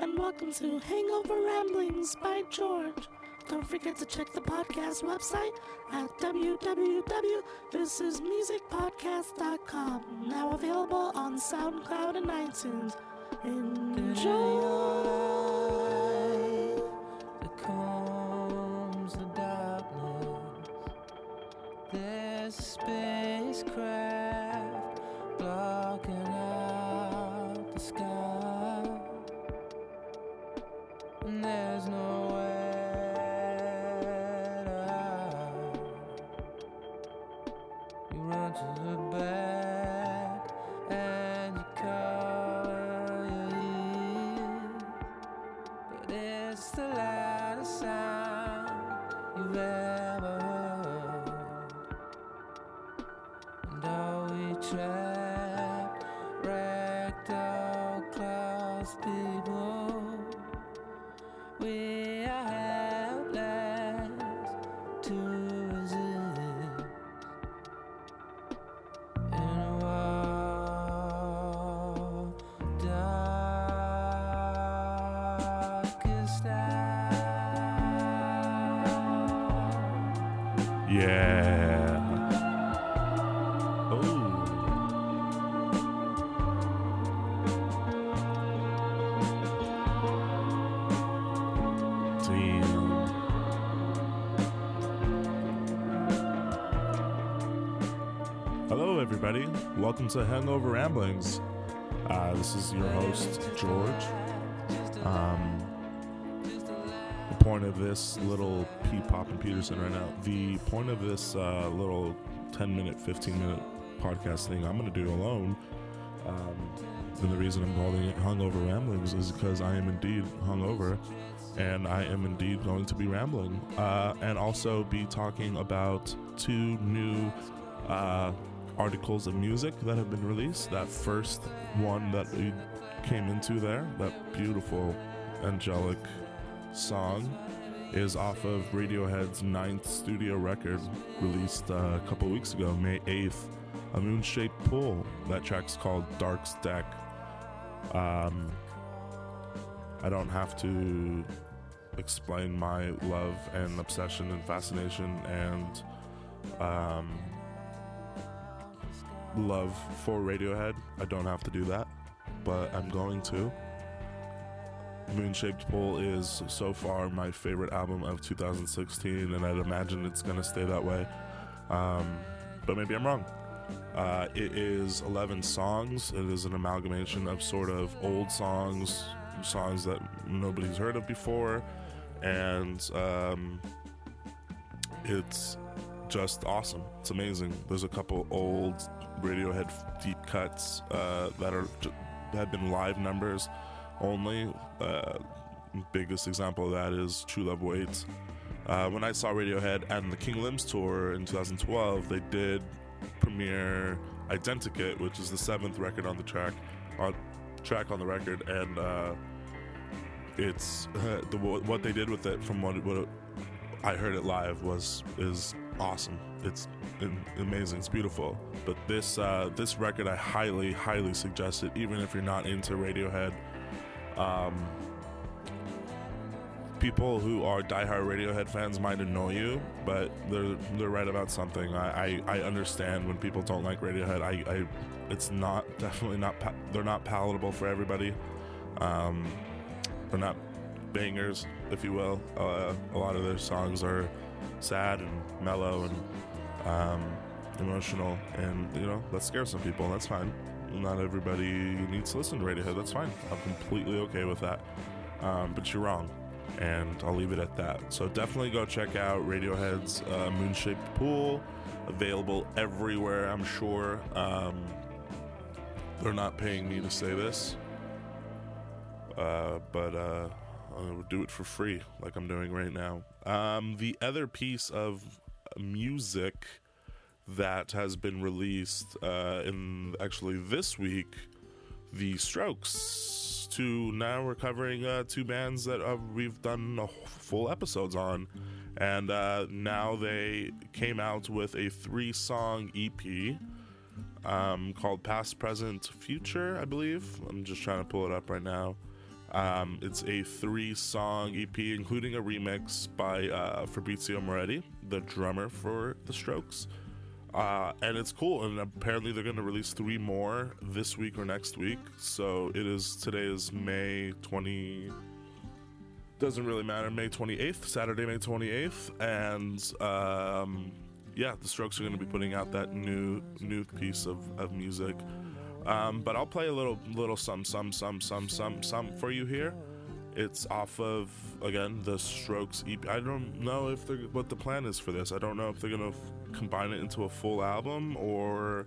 and welcome to Hangover Ramblings by George. Don't forget to check the podcast website at www.thisismusicpodcast.com. Now available on SoundCloud and iTunes. Enjoy. There comes the darkness. There's spacecraft ever heard. And all we trapped, Yeah. Oh. Damn. Hello, everybody. Welcome to Hangover Ramblings. Uh, this is your host, George. Um, point of this little P Pop and Peterson right now, the point of this uh, little 10 minute, 15 minute podcast thing I'm going to do alone. Um, and the reason I'm calling it Hungover Ramblings is because I am indeed hungover and I am indeed going to be rambling uh, and also be talking about two new uh, articles of music that have been released. That first one that we came into there, that beautiful angelic song is off of Radiohead's ninth studio record released uh, a couple weeks ago, May 8th, A Moon Shaped Pool. That track's called Dark's Deck. Um, I don't have to explain my love and obsession and fascination and um, love for Radiohead. I don't have to do that, but I'm going to. Moon Shaped Pool is so far my favorite album of 2016, and I'd imagine it's going to stay that way. Um, but maybe I'm wrong. Uh, it is 11 songs. It is an amalgamation of sort of old songs, songs that nobody's heard of before, and um, it's just awesome. It's amazing. There's a couple old Radiohead deep cuts uh, that are ju- have been live numbers only. Uh, biggest example of that is True Love Waits. Uh, when I saw Radiohead and the King Limbs tour in 2012, they did premiere Identikit, which is the seventh record on the track, on track on the record, and uh, it's the what they did with it from what, what I heard it live was is awesome. It's amazing. It's beautiful. But this uh, this record, I highly highly suggest it, even if you're not into Radiohead. Um, people who are diehard Radiohead fans might annoy you, but they're they're right about something. I, I, I understand when people don't like Radiohead. I, I it's not definitely not they're not palatable for everybody. Um, they're not bangers, if you will. Uh, a lot of their songs are sad and mellow and um, emotional, and you know that scares some people. That's fine. Not everybody needs to listen to Radiohead. That's fine. I'm completely okay with that. Um, but you're wrong and I'll leave it at that. So definitely go check out Radiohead's uh, Moonshaped Pool, available everywhere. I'm sure. Um, they're not paying me to say this, uh, but uh, I'll do it for free, like I'm doing right now. Um, the other piece of music that has been released uh, in actually this week, The Strokes. To now we're covering uh, two bands that uh, we've done full episodes on, and uh, now they came out with a three-song EP um, called Past, Present, Future. I believe. I'm just trying to pull it up right now. Um, it's a three-song EP, including a remix by uh, Fabrizio Moretti, the drummer for The Strokes. Uh, and it's cool. And apparently, they're going to release three more this week or next week. So it is today is May 20. Doesn't really matter. May 28th, Saturday, May 28th, and um, yeah, the Strokes are going to be putting out that new new piece of, of music. Um, but I'll play a little little some some some some some some for you here. It's off of again the Strokes EP. I don't know if they're what the plan is for this. I don't know if they're gonna f- combine it into a full album or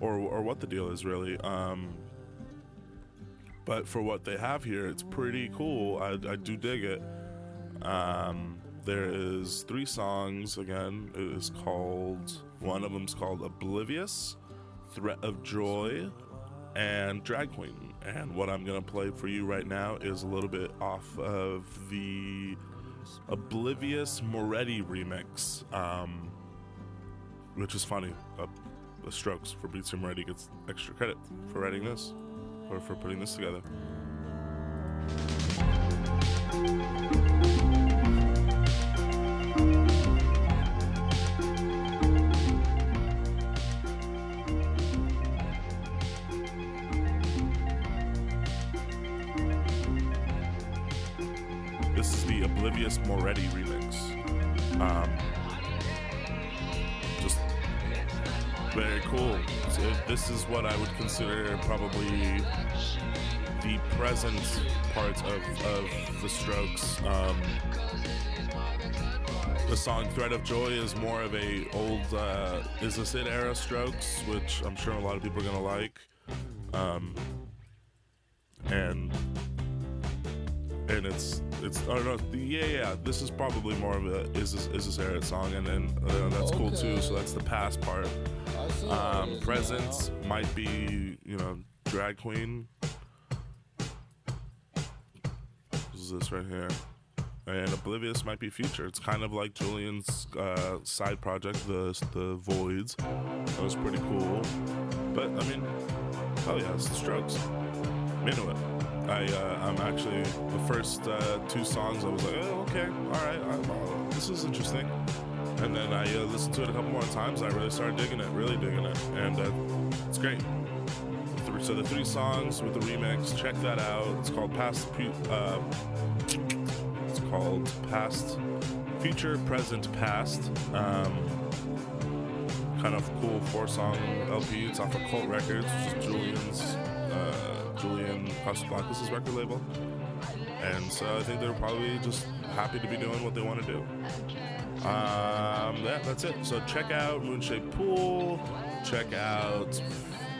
or or what the deal is really. Um, but for what they have here, it's pretty cool. I, I do dig it. Um, there is three songs again. It is called one of them's called Oblivious, Threat of Joy, and Drag Queen. And what I'm gonna play for you right now is a little bit off of the Oblivious Moretti remix, um, which is funny. Uh, the Strokes for Fabrizio Moretti gets extra credit for writing this or for putting this together. This is the Oblivious Moretti remix. Um, just very cool. This is what I would consider probably the present part of, of the Strokes. Um, the song "Threat of Joy" is more of a old uh, "Is This It" era Strokes, which I'm sure a lot of people are gonna like. Um, and and it's it's I don't know yeah yeah this is probably more of a is this is this era song and then uh, that's cool too so that's the past part. Um, present might be you know drag queen. This is this right here. And oblivious might be future. It's kind of like julian's uh, side project the the Voidz. That was pretty cool. But i mean hell yeah it's the strokes. I'm into it I, uh, I'm actually the first uh, two songs. I was like, oh, okay, all right, uh, this is interesting. And then I uh, listened to it a couple more times. I really started digging it, really digging it, and uh, it's great. So the three songs with the remix, check that out. It's called Past. Uh, it's called Past, Future, Present, Past. Um, kind of cool four song LP. It's off of Cult Records, which is Julian's. Julian Casablancas' record label. And so I think they're probably just happy to be doing what they want to do. Um, yeah, that's it. So check out Moonshaped Pool. Check out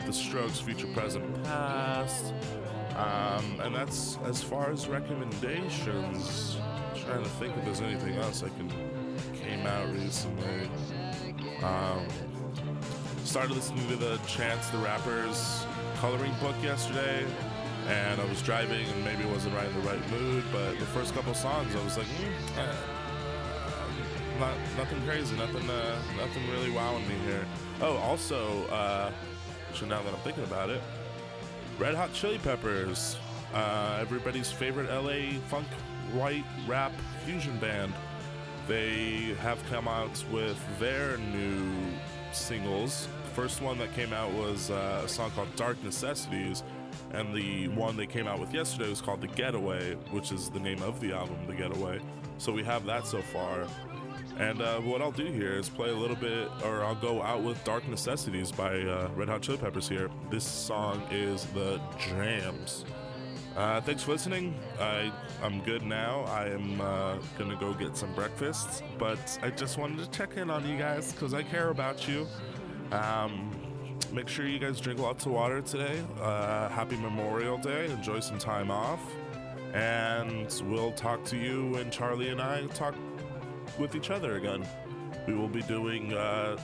The Strokes Future Present Past. Um, and that's as far as recommendations. trying to think if there's anything else I can came out recently. Um, started listening to the Chance the Rapper's coloring book yesterday, and I was driving and maybe wasn't right in the right mood. But the first couple songs, I was like, mm, eh, not nothing crazy, nothing, uh, nothing really wowing me here. Oh, also, uh, so now that I'm thinking about it, Red Hot Chili Peppers, uh, everybody's favorite LA funk white rap fusion band. They have come out with their new singles. First one that came out was uh, a song called Dark Necessities, and the one they came out with yesterday was called The Getaway, which is the name of the album, The Getaway. So we have that so far. And uh, what I'll do here is play a little bit, or I'll go out with Dark Necessities by uh, Red Hot Chili Peppers here. This song is The Jams. Uh, thanks for listening. I, I'm good now. I am uh, gonna go get some breakfast, but I just wanted to check in on you guys because I care about you. Um, make sure you guys drink lots of water today. Uh, happy Memorial Day. Enjoy some time off. And we'll talk to you when Charlie and I talk with each other again. We will be doing uh,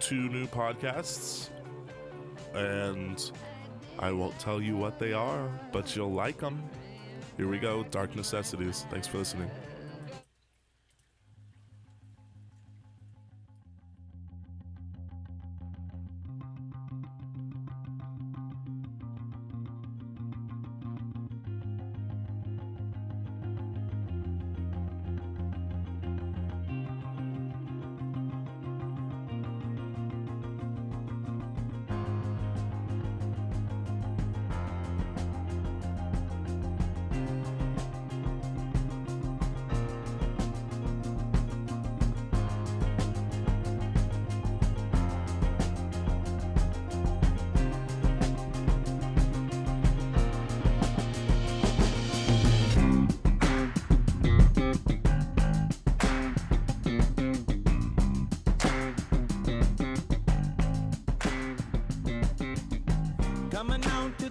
two new podcasts, and I won't tell you what they are, but you'll like them. Here we go Dark Necessities. Thanks for listening. Coming out to